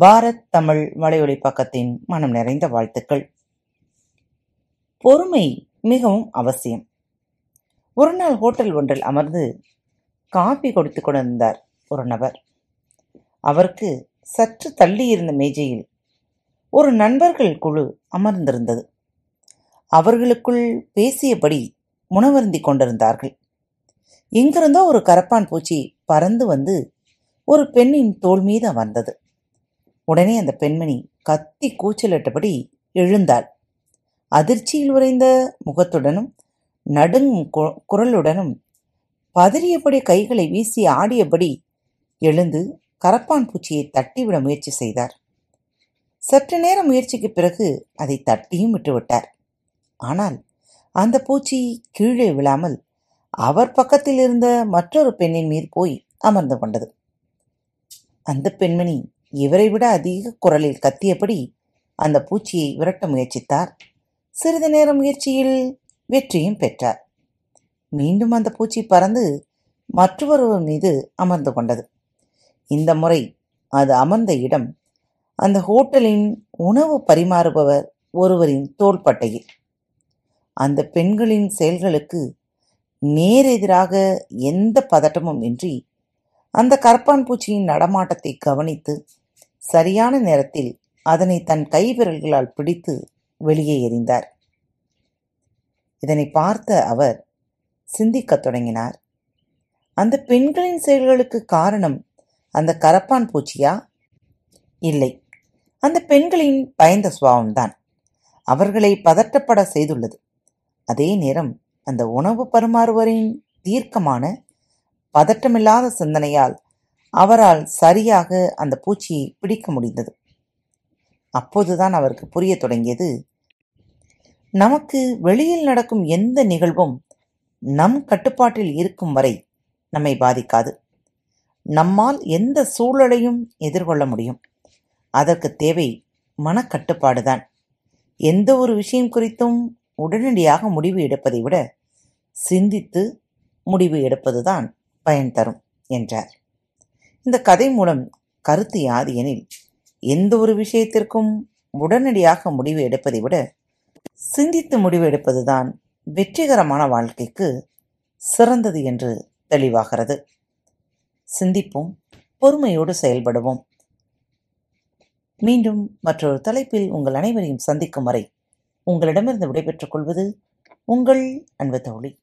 பாரத் தமிழ் வலையொலி பக்கத்தின் மனம் நிறைந்த வாழ்த்துக்கள். பொறுமை மிகவும் அவசியம். ஒரு நாள் ஹோட்டல் ஒன்றில் அமர்ந்து காபி கொடுத்து கொண்டிருந்தார் ஒரு நபர். அவருக்கு சற்று தள்ளி இருந்த மேஜையில் ஒரு நண்பர்கள் குழு அமர்ந்திருந்தது. அவர்களுக்குள் பேசியபடி உணவருந்தி கொண்டிருந்தார்கள். எங்கிருந்தோ ஒரு கரப்பான் பூச்சி பறந்து வந்து ஒரு பெண்ணின் தோல் மீது அமர்ந்தது. உடனே அந்த பெண்மணி கத்தி கூச்சலிட்டபடி எழுந்தாள். அதிர்ச்சியில் உறைந்த முகத்துடனும் நடுங் கு- குரலுடனும் பதறியபடி கைகளை வீசி ஆடியபடி எழுந்து கரப்பான் பூச்சியை தட்டிவிட முயற்சி செய்தார். சற்று நேர முயற்சிக்கு பிறகு அதை தட்டியும் விட்டுவிட்டார். ஆனால் அந்த பூச்சி கீழே விழாமல் அவர் பக்கத்தில் இருந்த மற்றொரு பெண்ணின் மீது போய் அமர்ந்து கொண்டது. அந்த பெண்மணி இவரை விட அதிக குரலில் கத்தியபடி அந்த பூச்சியை விரட்ட முயற்சித்தார். சிறிது நேர முயற்சியில் வெற்றியும் பெற்றார். மீண்டும் அந்த பூச்சி பறந்து மற்றொருவர் மீது அமர்ந்து கொண்டது. இந்த முறை அது அமர்ந்த இடம் அந்த ஹோட்டலின் உணவு பரிமாறுபவர் ஒருவரின் தோள்பட்டையில். அந்த பெண்களின் செயல்களுக்கு நேரெதிராக எந்த பதட்டமும் இன்றி அந்த கரப்பான் பூச்சியின் நடமாட்டத்தை கவனித்து சரியான நேரத்தில் அதனை தன் கைவிரல்களால் பிடித்து வெளியே எறிந்தார். இதனை பார்த்த அவர் சிந்திக்கத் தொடங்கினார். அந்த பெண்களின் செயல்களுக்கு காரணம் அந்த கரப்பான் பூச்சியா? இல்லை. அந்த பெண்களின் பயந்த சுவாவம்தான் அவர்களை பதற்றப்பட செய்துள்ளது. அதே நேரம் அந்த உணவு பரிமாறுவரின் தீர்க்கமான பதட்டமில்லாத சிந்தனையால் அவரால் சரியாக அந்த பூச்சியை பிடிக்க முடிந்தது. அப்போதுதான் அவருக்கு புரிய தொடங்கியது நமக்கு வெளியில் நடக்கும் எந்த நிகழ்வும் நம் கட்டுப்பாட்டில் இருக்கும் வரை நம்மை பாதிக்காது. நம்மால் எந்த சூழலையும் எதிர்கொள்ள முடியும். அதற்கு தேவை மனக்கட்டுப்பாடுதான். எந்த ஒரு விஷயம் குறித்தும் உடனடியாக முடிவு எடுப்பதை விட சிந்தித்து முடிவு எடுப்பதுதான் பயன் தரும் என்றார். இந்த கதை மூலம் கருத்து யாது எனில் எந்த ஒரு விஷயத்திற்கும் உடனடியாக முடிவு எடுப்பதை விட சிந்தித்து முடிவு எடுப்பதுதான் வெற்றிகரமான வாழ்க்கைக்கு சிறந்தது என்று தெளிவாகிறது. சிந்திப்போம் பொறுமையோடு செயல்படுவோம். மீண்டும் மற்றொரு தலைப்பில் உங்கள் அனைவரையும் சந்திக்கும் வரை உங்களிடமிருந்து விடைபெற்றுக் கொள்வது உங்கள் அன்பு தோழி.